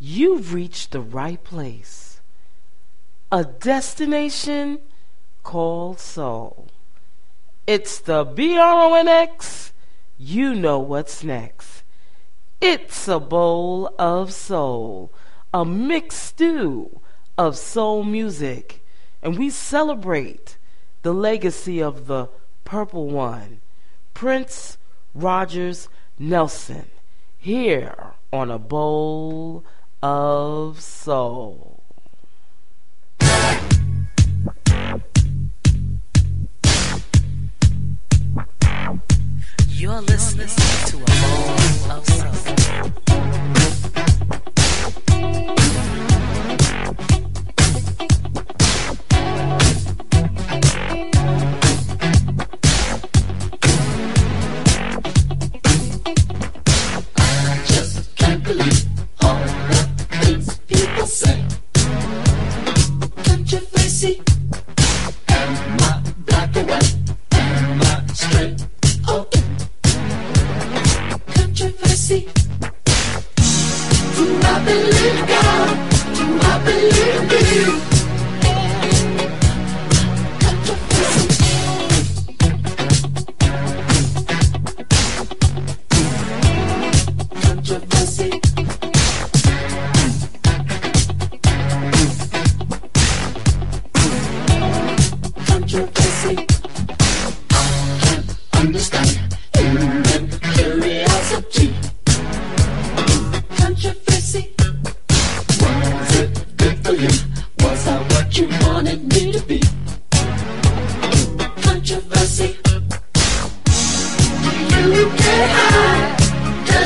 you've reached the right place. A destination called soul. It's the B R O N X. You know what's next. It's a bowl of soul, a mixed stew of soul music, and we celebrate the legacy of the purple one, Prince Rogers Nelson, here on a bowl of soul. You're listening to a bowl of soul.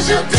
Does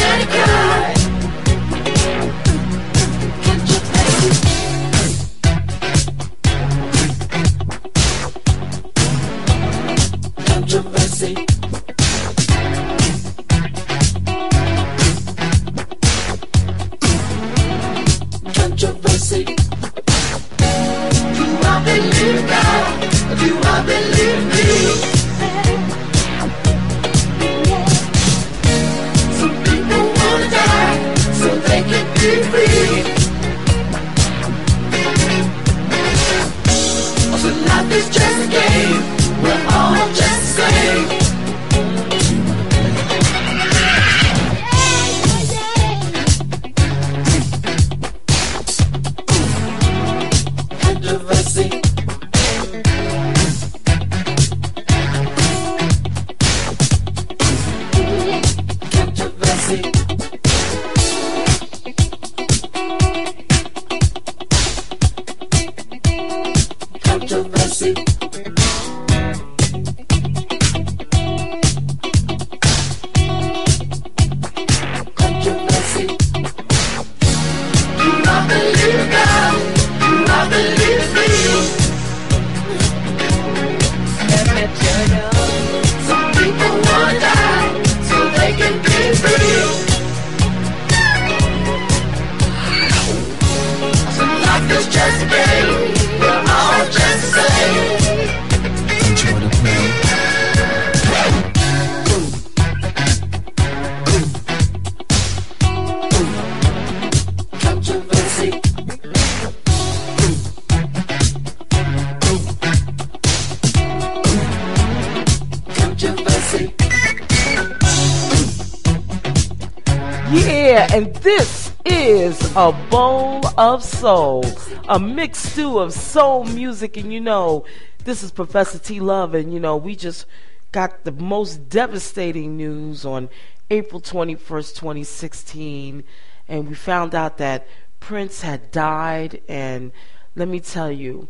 Yeah, and this is a bowl of soul, a mixed stew of soul music. And you know, this is Professor T Love, and you know, we just got the most devastating news on April 21st, 2016, and we found out that Prince had died. And let me tell you,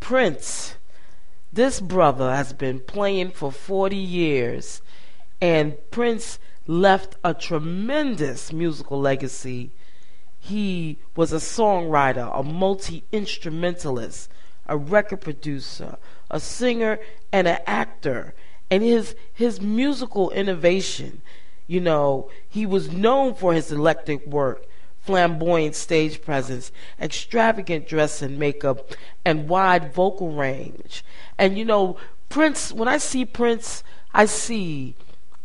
Prince, this brother has been playing for 40 years, and Prince left a tremendous musical legacy. He was a songwriter, a multi instrumentalist, a record producer, a singer, and an actor. And his his musical innovation, you know, he was known for his electric work, flamboyant stage presence, extravagant dress and makeup, and wide vocal range. And you know, Prince, when I see Prince, I see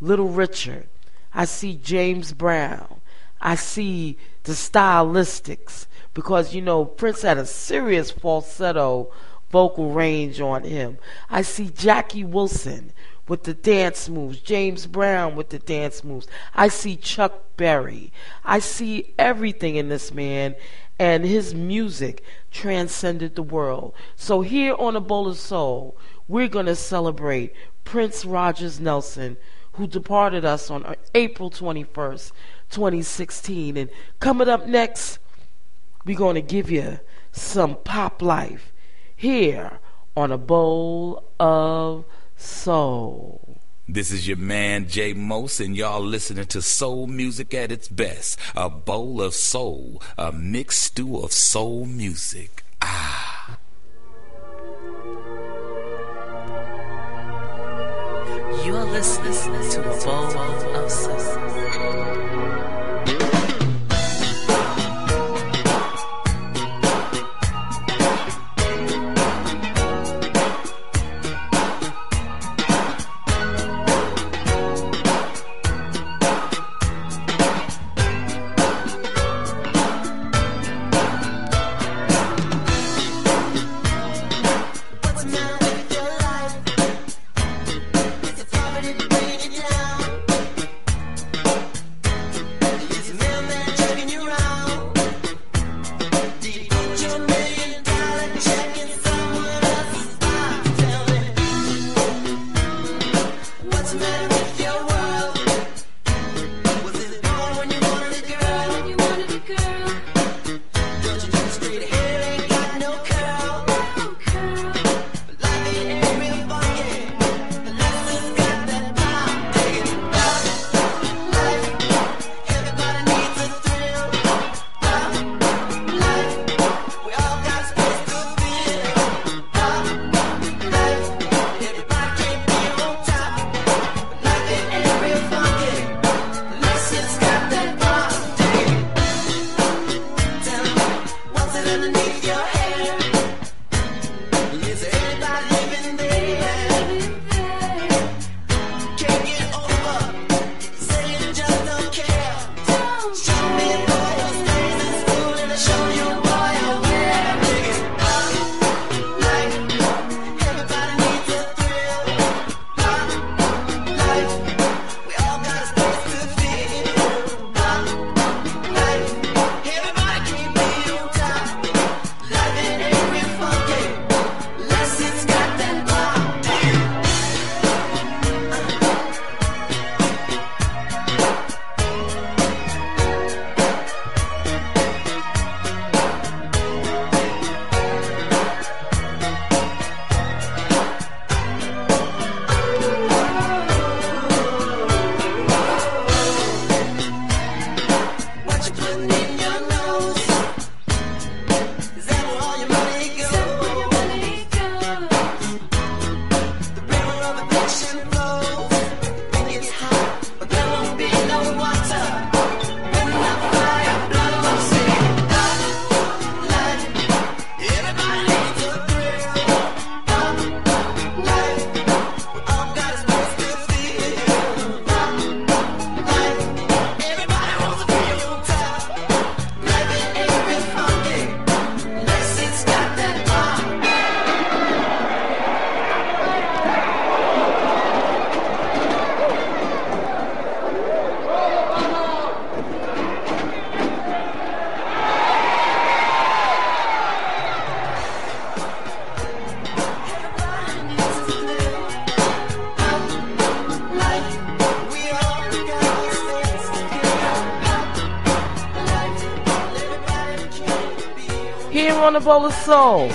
Little Richard. I see James Brown. I see the stylistics because you know Prince had a serious falsetto vocal range on him. I see Jackie Wilson with the dance moves, James Brown with the dance moves. I see Chuck Berry. I see everything in this man and his music transcended the world. So here on a bowl of soul, we're going to celebrate Prince Rogers Nelson who departed us on uh, April 21st, 2016. And coming up next, we're going to give you some pop life here on a bowl of soul. This is your man Jay Mose, and y'all listening to soul music at its best. A bowl of soul, a mixed stew of soul music. Of Soul,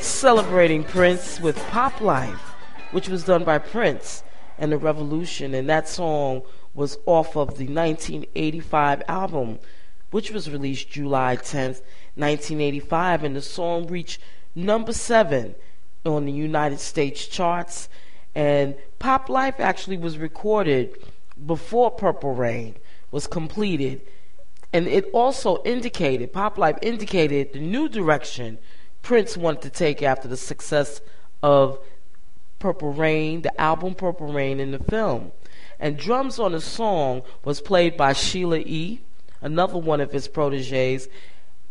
celebrating Prince with Pop Life, which was done by Prince and the Revolution, and that song was off of the 1985 album, which was released July 10th, 1985, and the song reached number seven on the United States charts. And Pop Life actually was recorded before Purple Rain was completed and it also indicated, Pop Life indicated the new direction Prince wanted to take after the success of Purple Rain, the album Purple Rain, and the film. And drums on the song was played by Sheila E. another one of his proteges,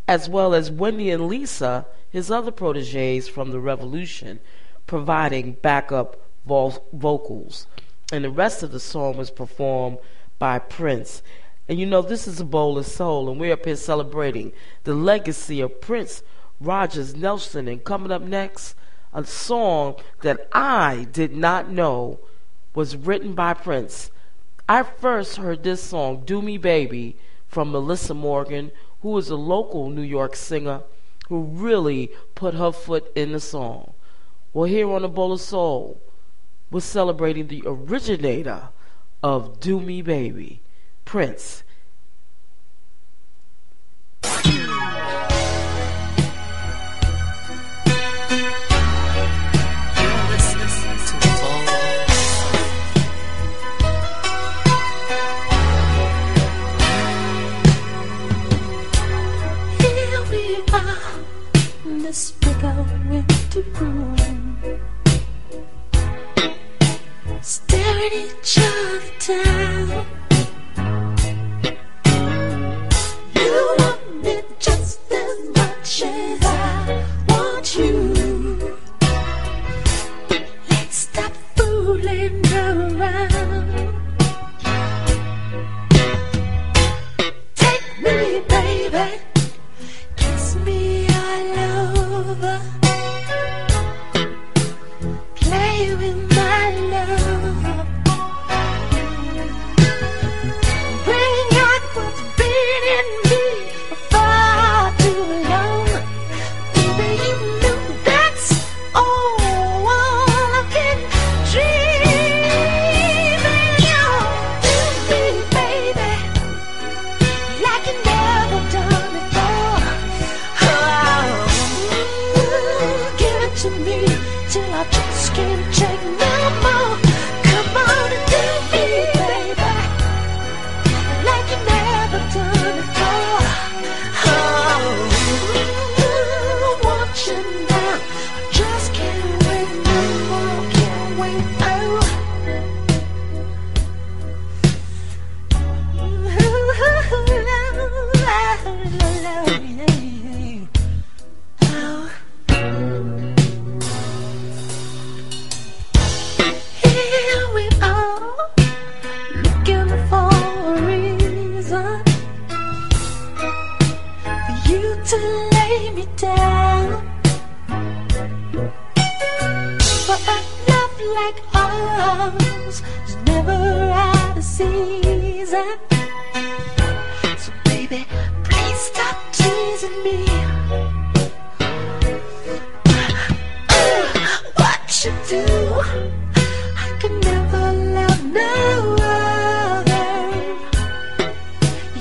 as well as Wendy and Lisa, his other proteges from the Revolution, providing backup vo- vocals. And the rest of the song was performed by Prince. And you know, this is a bowl of soul, and we're up here celebrating the legacy of Prince Rogers Nelson. And coming up next, a song that I did not know was written by Prince. I first heard this song, Do Me Baby, from Meli'sa Morgan, who is a local New York singer who really put her foot in the song. Well, here on the Bowl of Soul, we're celebrating the originator of Do Me Baby, Prince. This empty room, staring each other down. Much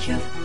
You're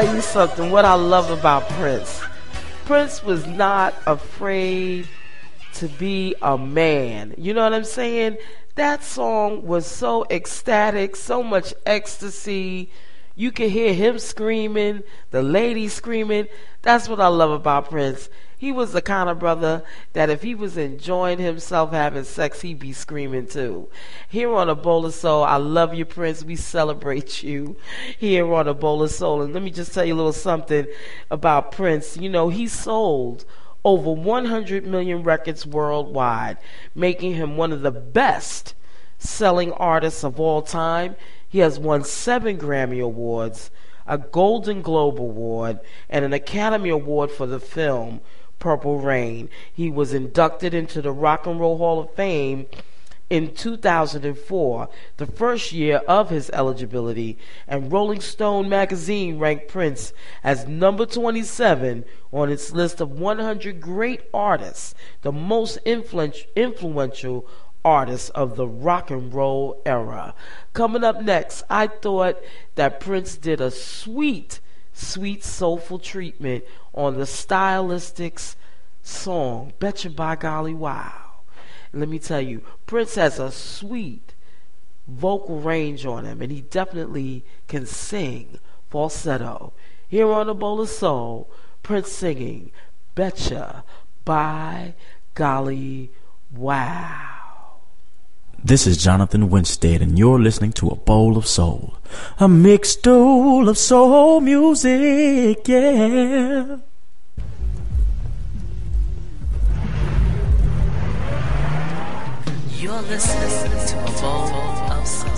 tell you something. What I love about Prince. Prince was not afraid to be a man. You know what I'm saying? That song was so ecstatic, so much ecstasy. You could hear him screaming, the lady screaming. That's what I love about Prince. He was the kind of brother that if he was enjoying himself having sex, he'd be screaming too. Here on a bowl of soul, I love you, Prince. We celebrate you here on a bowl of soul. And let me just tell you a little something about Prince. You know, he sold over 100 million records worldwide, making him one of the best selling artists of all time. He has won seven Grammy Awards, a Golden Globe Award, and an Academy Award for the film Purple Rain. He was inducted into the Rock and Roll Hall of Fame in 2004, the first year of his eligibility, and Rolling Stone magazine ranked Prince as number 27 on its list of 100 great artists, the most influential artists of the rock and roll era. Coming up next, I thought that Prince did a sweet, sweet, soulful treatment on the Stylistics song, Betcha by Golly Wow. Let me tell you, Prince has a sweet vocal range on him, and he definitely can sing falsetto. Here on the Bowl of Soul, Prince singing Betcha by Golly Wow. This is Jonathan Winstead, and you're listening to A Bowl of Soul. A mixed bowl of soul music, yeah. You're listening to a bowl of soul.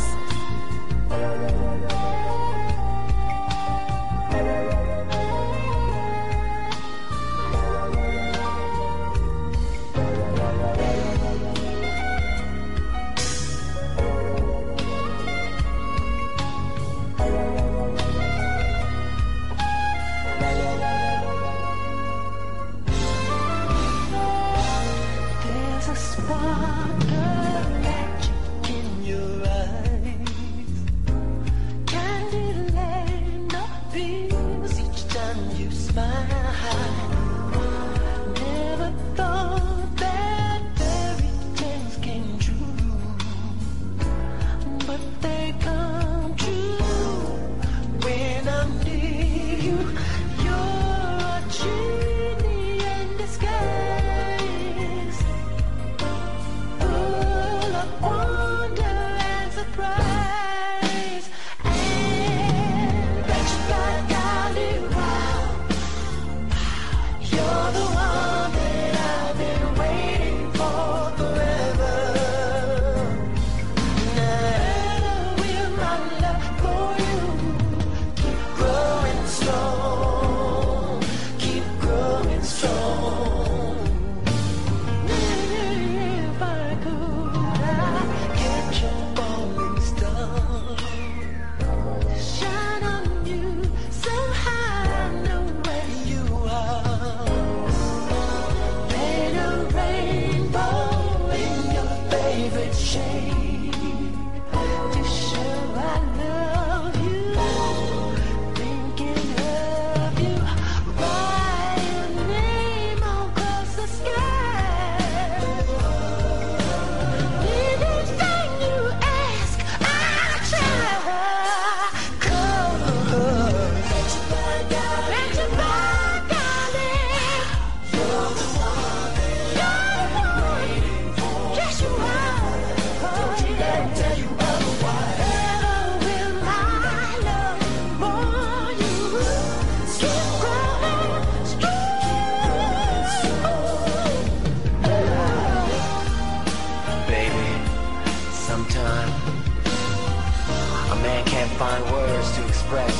Find words to express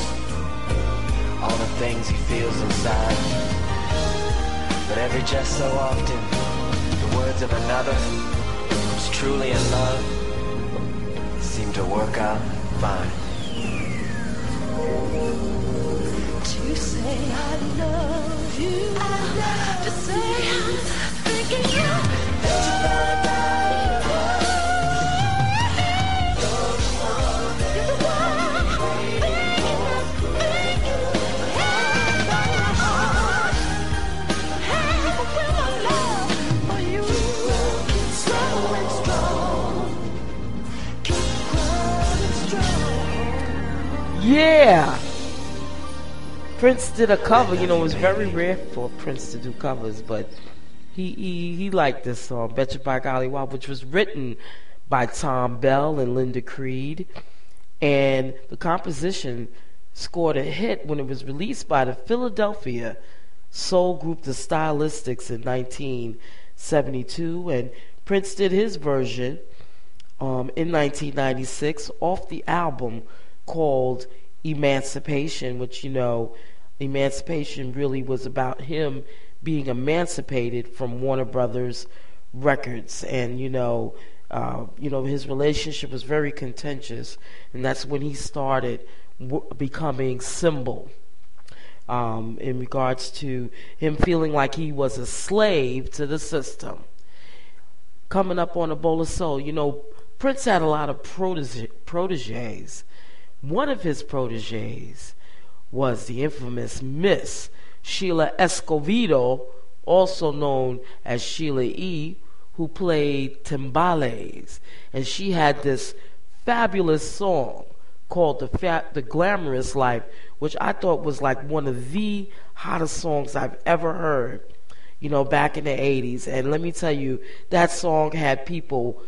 all the things he feels inside. But every just so often, the words of another who's truly in love seem to work out fine. To say I love you, to say I'm thinking you. Yeah. Prince did a cover. You know, it was very rare for Prince to do covers, but he he, he liked this song, "Betcha by Golly Wow," which was written by Thom Bell and Linda Creed, and the composition scored a hit when it was released by the Philadelphia soul group The Stylistics in 1972, and Prince did his version um, in 1996 off the album called Emancipation, which you know, Emancipation really was about him being emancipated from Warner Brothers Records, and you know, uh, you know, his relationship was very contentious, and that's when he started w- becoming symbol. Um, in regards to him feeling like he was a slave to the system. Coming up on a bowl of soul, you know, Prince had a lot of protege- proteges. One of his proteges was the infamous Miss Sheila Escovedo, also known as Sheila E., who played timbales. And she had this fabulous song called the, Fa- the Glamorous Life, which I thought was like one of the hottest songs I've ever heard, you know, back in the 80s. And let me tell you, that song had people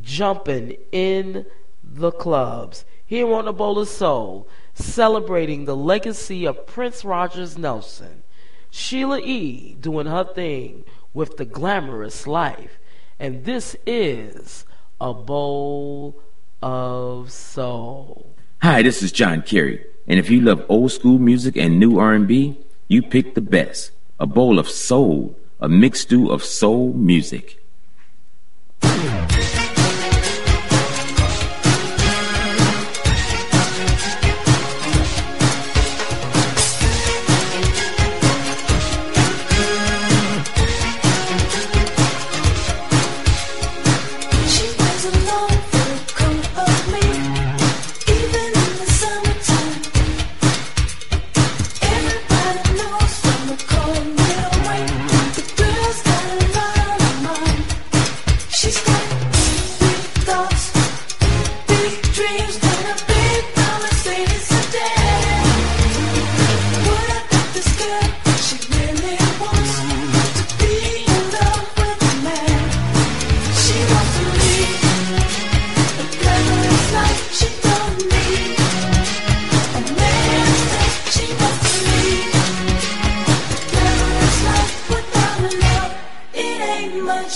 jumping in the clubs. Here on a Bowl of Soul, celebrating the legacy of Prince Rogers Nelson. Sheila E. doing her thing with the glamorous life. And this is a bowl of soul. Hi, this is John Kerry, and if you love old school music and new R&B, you pick the best. A bowl of soul, a mixed stew of soul music.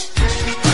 Bitch.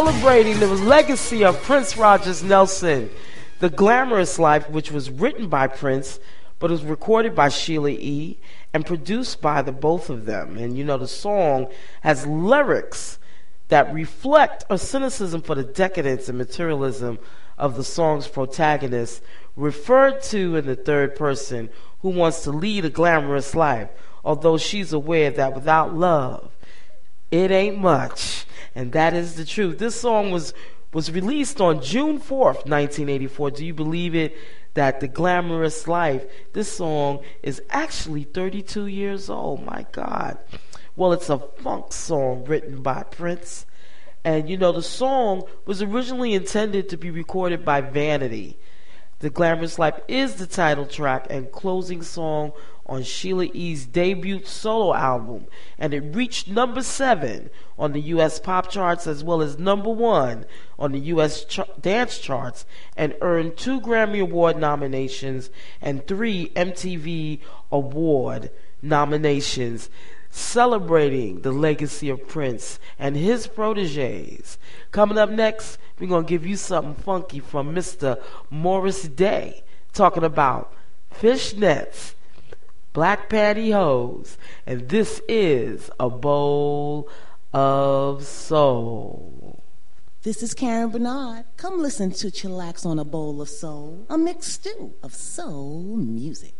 Celebrating the legacy of Prince Rogers Nelson, The Glamorous Life, which was written by Prince, but was recorded by Sheila E. and produced by the both of them. And you know, the song has lyrics that reflect a cynicism for the decadence and materialism of the song's protagonist, referred to in the third person, who wants to lead a glamorous life, although she's aware that without love, it ain't much. And that is the truth. This song was was released on June 4th, 1984. Do you believe it? That the glamorous life, this song is actually 32 years old. My God. Well, it's a funk song written by Prince. And you know, the song was originally intended to be recorded by Vanity. The Glamorous Life is the title track and closing song on Sheila E.'s debut solo album, and it reached number seven on the U.S. pop charts as well as number one on the U.S. Ch- dance charts, and earned two Grammy Award nominations and three MTV Award nominations. Celebrating the legacy of Prince and his proteges. Coming up next, we're going to give you something funky from Mr. Morris Day, talking about fishnets black pantyhose, and this is a bowl of soul. This is Karen Bernard. Come listen to Chillax on a Bowl of Soul, a mixed stew of soul music.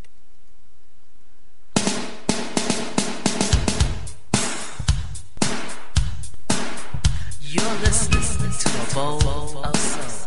You're listening to a bowl of soul.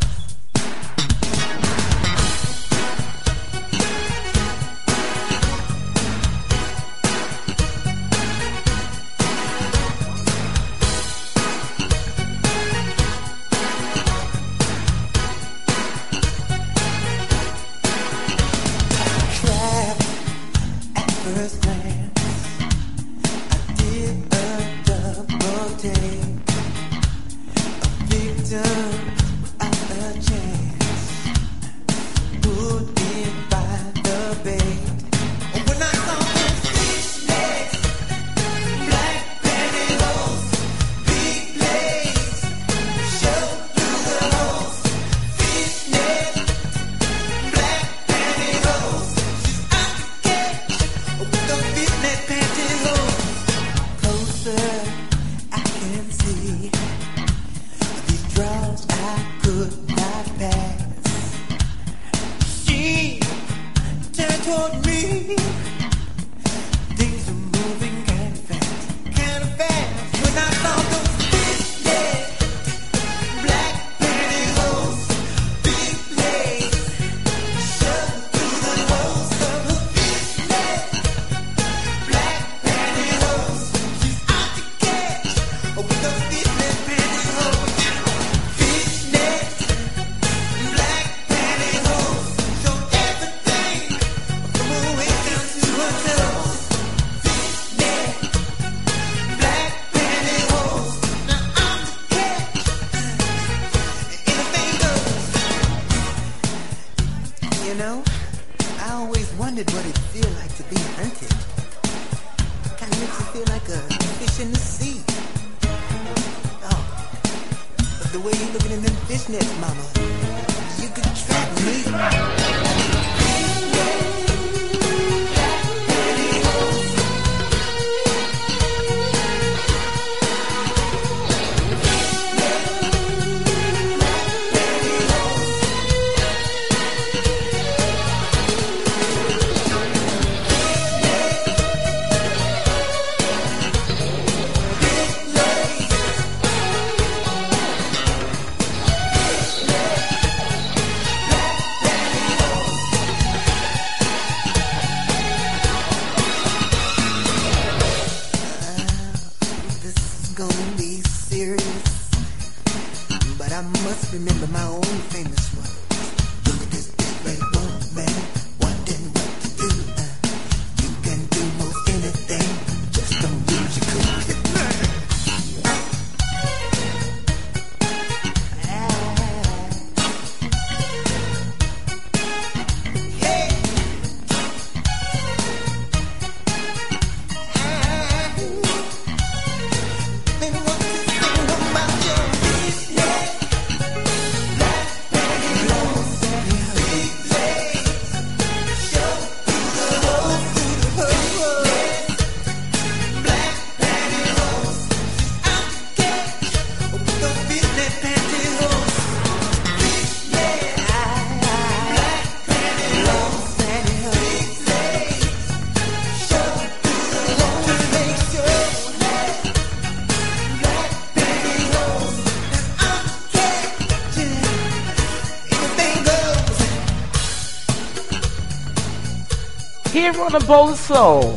Bowl Soul,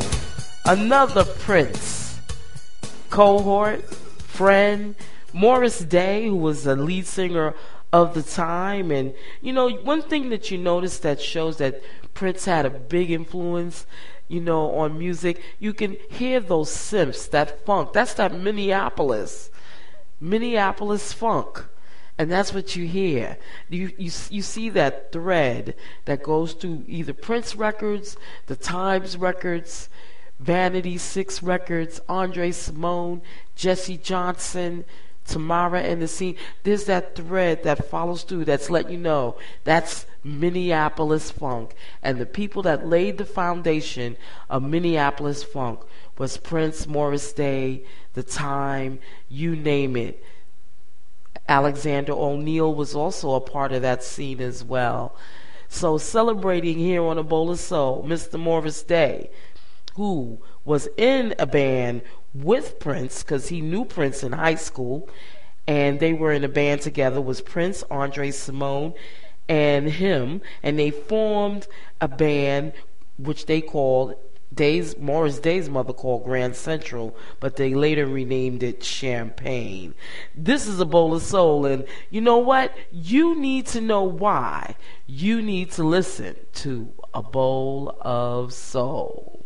another Prince cohort, friend, Morris Day, who was the lead singer of the time. And, you know, one thing that you notice that shows that Prince had a big influence, you know, on music, you can hear those simps, that funk. That's that Minneapolis, Minneapolis funk. And that's what you hear. You, you, you see that thread that goes through either Prince records, the Times records, Vanity Six records, Andre Cymone, Jesse Johnson, Tamara and the Seen. There's that thread that follows through that's letting you know that's Minneapolis funk. And the people that laid the foundation of Minneapolis funk was Prince, Morris Day, The Time, you name it. Alexander O'Neal was also a part of that scene as well. So celebrating here on a bowl of soul, Mr. Morris Day, who was in a band with Prince because he knew Prince in high school, and they were in a band together. Was Prince, Andre Cymone, and him, and they formed a band which they called Day's Morris Day's mother called Grand Central, but they later renamed it Champagne. This is a bowl of soul, and you know what? You need to know why. You need to listen to a bowl of soul.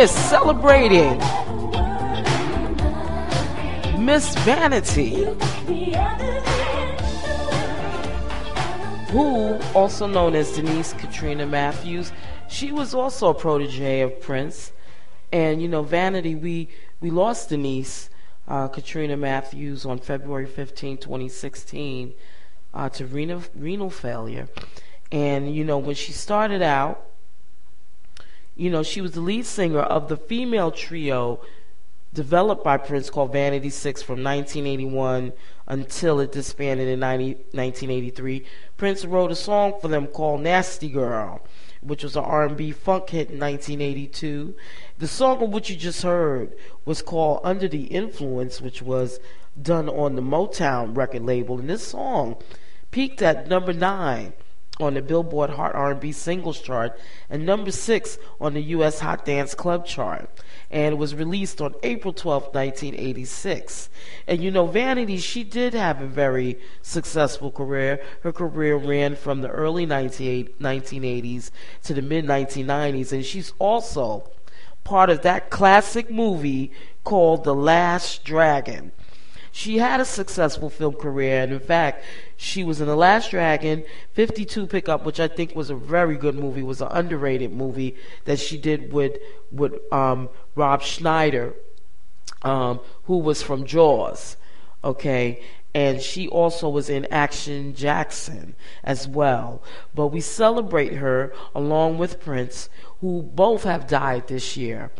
Here's celebrating Miss Vanity, who, also known as Denise Katrina Matthews, she was also a protege of Prince. And you know, Vanity, we we lost Denise uh, Katrina Matthews on February 15, 2016, uh, to renal renal failure. And you know, when she started out, you know, she was the lead singer of the female trio developed by Prince called Vanity Six from 1981 until it disbanded in 90, 1983. Prince wrote a song for them called Nasty Girl, which was an R&B funk hit in 1982. The song of which you just heard was called Under the Influence, which was done on the Motown record label. And this song peaked at number nine on the Billboard Hot R&B Singles Chart and number six on the U.S. Hot Dance Club Chart. And was released on April 12, 1986. And you know, Vanity, she did have a very successful career. Her career ran from the early 1980s to the mid 1990s, and she's also part of that classic movie called The Last Dragon. She had a successful film career, and in fact, she was in The Last Dragon, 52 Pickup, which I think was a very good movie, was an underrated movie that she did with with um, Roy Scheider, um, who was from Jaws. Okay, and she also was in Action Jackson as well. But we celebrate her along with Prince, who both have died this year.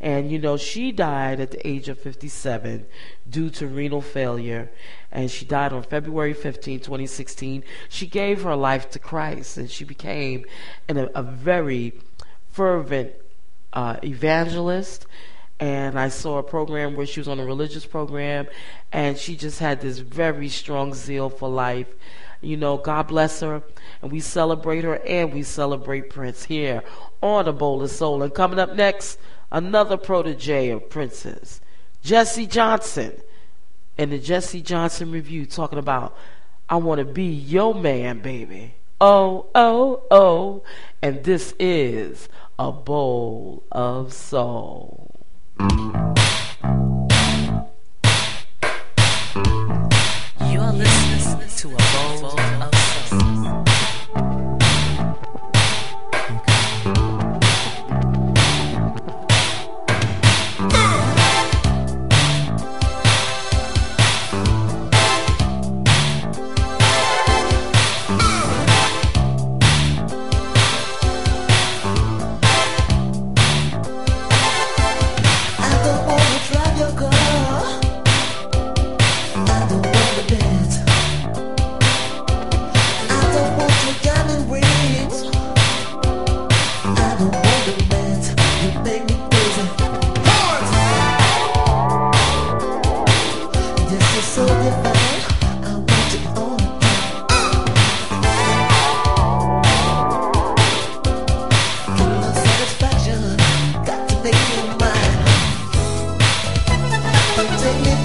And you know, she died at the age of 57 due to renal failure. And she died on February 15, 2016. She gave her life to Christ and she became an, a, very fervent uh, evangelist. And I saw a program where she was on a religious program and she just had this very strong zeal for life. You know, God bless her. And we celebrate her and we celebrate Prince here on A Bowl of Soul. And coming up next, another protege of Prince's, Jesse Johnson, in the Jesse Johnson Revue talking about, I want to be your man, baby. Oh, oh, oh. And this is a bowl of soul. Take me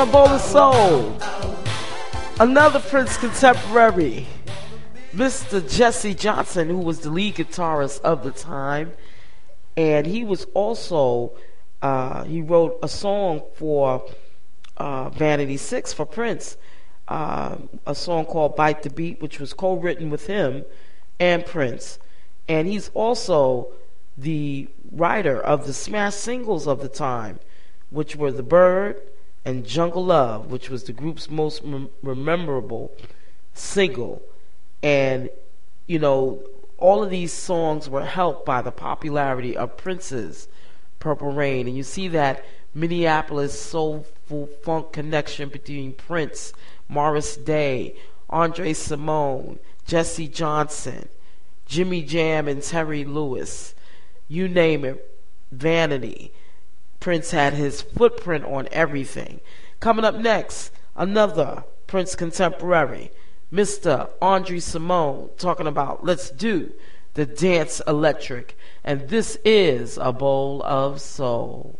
A Bowl of Soul. Another Prince contemporary, Mr. Jesse Johnson, who was the lead guitarist of the time. And he was also, uh, he wrote a song for uh, Vanity Six for Prince, uh, a song called Bite the Beat, which was co written with him and Prince. And he's also the writer of the smash singles of the time, which were The Bird and Jungle Love, which was the group's most mem- rememberable single. And, you know, all of these songs were helped by the popularity of Prince's Purple Rain. And you see that Minneapolis soulful funk connection between Prince, Morris Day, Andre Cymone, Jesse Johnson, Jimmy Jam, and Terry Lewis. You name it, Vanity. Prince had his footprint on everything. Coming up next, another Prince contemporary, Mr. Andre Cymone, talking about Let's Do the Dance Electric. And this is a bowl of soul.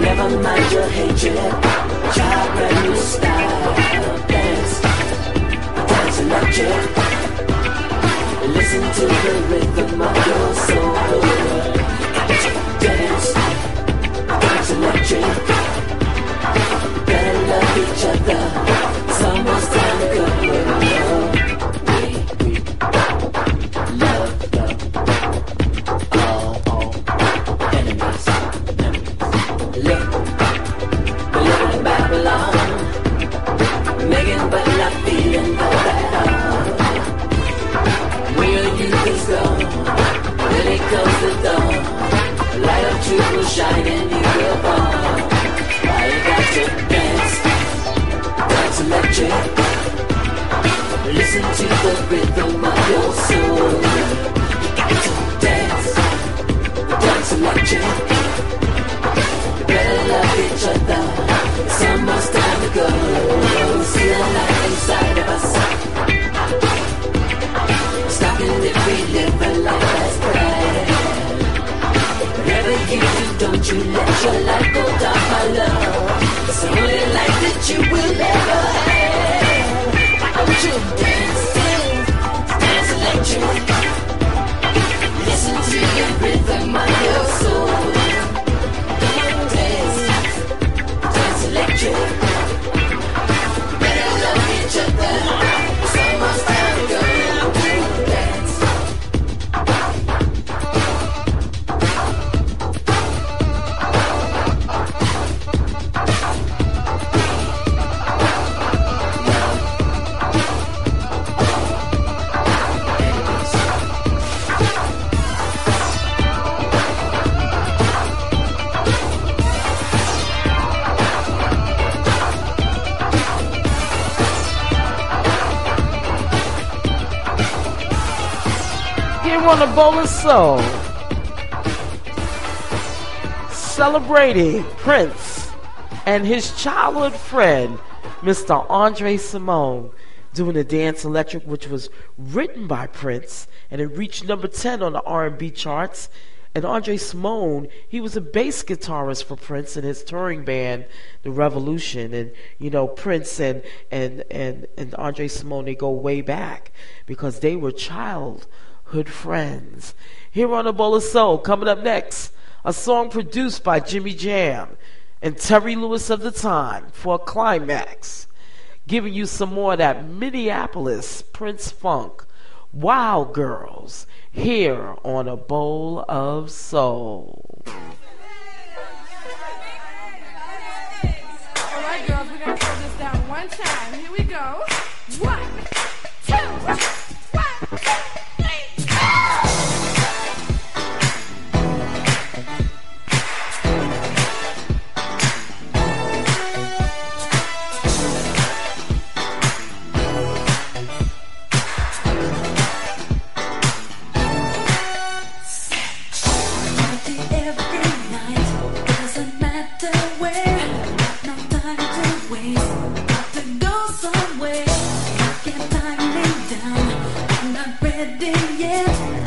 Never mind your hatred. Try new style. Dance. Listen to the rhythm of your soul dance, love each other. 又来 On the Bowl of Soul, celebrating Prince and his childhood friend, Mr. Andre Cymone, doing the Dance Electric, which was written by Prince, and it reached number 10 on the R&B charts. And Andre Cymone, he was a bass guitarist for Prince and his touring band, The Revolution. And you know, Prince and and and and Andre Cymone, they go way back because they were childhood friends. Here on A Bowl of Soul, coming up next, a song produced by Jimmy Jam and Terry Lewis of the time for a Klymaxx, giving you some more of that Minneapolis Prince funk. Wow, girls, here on a bowl of soul. All right, girls, we're gonna slow this down one time. Here we go. One, two, one, two, ready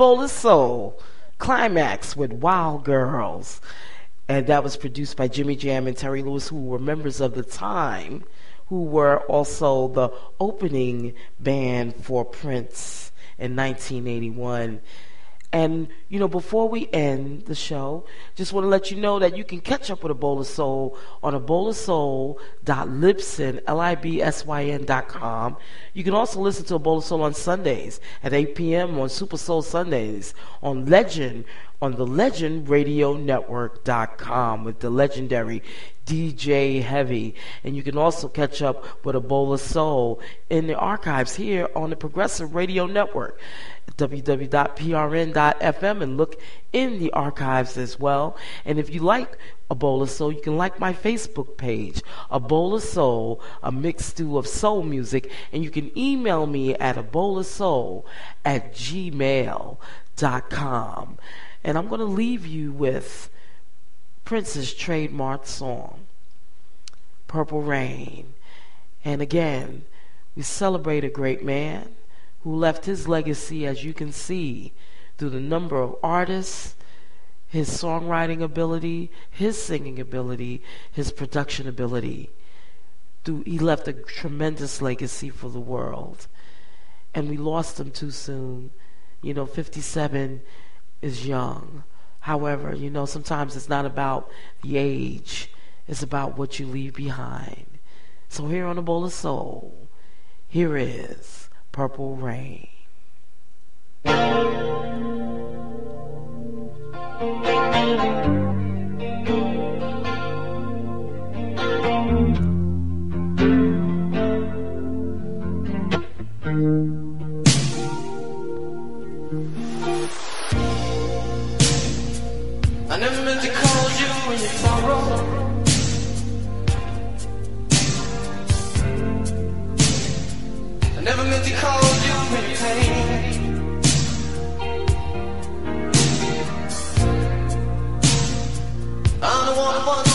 Bowl of Soul, Klymaxx with Wild Girls. And that was produced by Jimmy Jam and Terry Lewis, who were members of the time, who were also the opening band for Prince in 1981. And, you know, before we end the show, just want to let you know that you can catch up with A Bowl of Soul on a bowl of soul.libsyn, L-I-B-S-Y-N dot com. You can also listen to A Bowl of Soul on Sundays at 8 p.m. on Super Soul Sundays on Legend, on the legendradio.network.com with the legendary DJ Heavy. And you can also catch up with A Bowl of Soul in the archives here on the Progressive Radio Network www.prn.fm and look in the archives as well. And if you like a bowl of soul, you can like my Facebook page, a bowl of soul, a mixed stew of soul music, and you can email me at a bowl of soul at gmail.com. And I'm going to leave you with Prince's trademark song, Purple Rain. And again, we celebrate a great man who left his legacy, as you can see, through the number of artists, his songwriting ability, his singing ability, his production ability. Through, he left a tremendous legacy for the world. And we lost him too soon. You know, 57 is young. However, you know, sometimes it's not about the age, it's about what you leave behind. So here on the Bowl of Soul, here is Purple Rain. I I'm the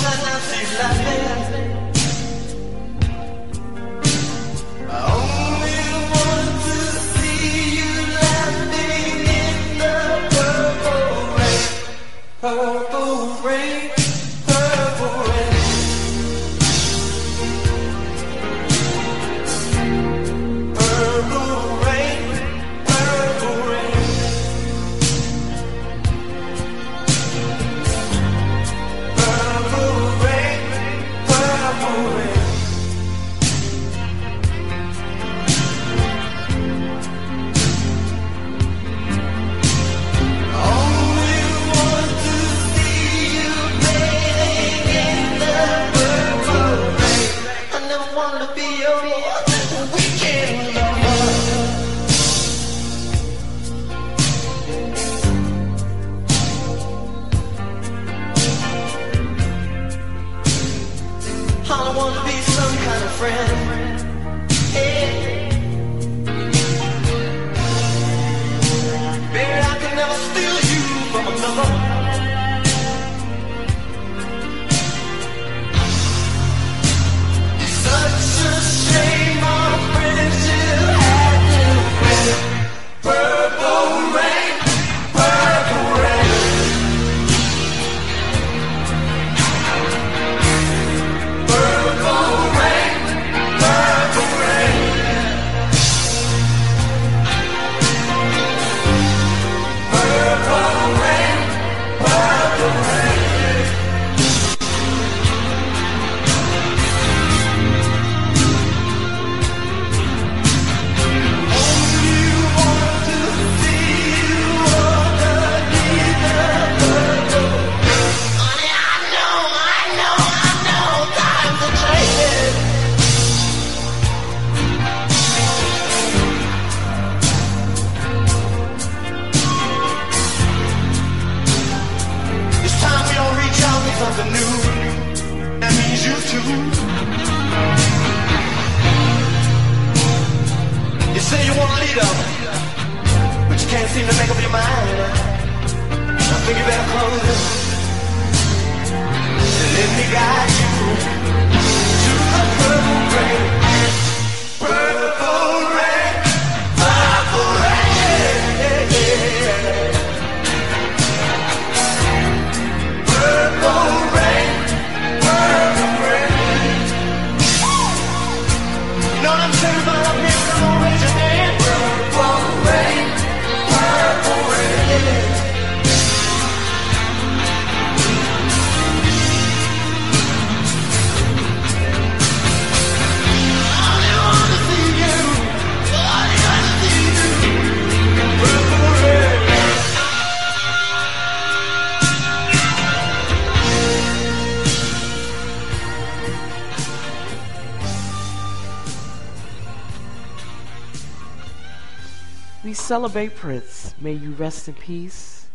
celebrate Prince. May you rest in peace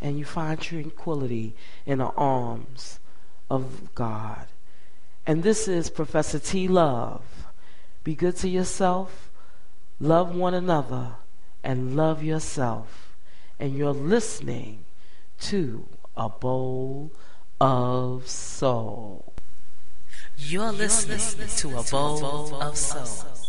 and you find tranquility in the arms of God. And this is Professor T. Love. Be good to yourself, love one another, and love yourself. And you're listening to A Bowl of Soul. You're listening to a bowl of soul.